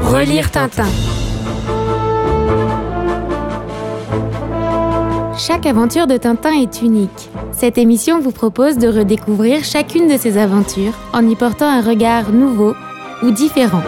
Relire Tintin. Chaque aventure de Tintin est unique. Cette émission vous propose de redécouvrir chacune de ses aventures en y portant un regard nouveau ou différent.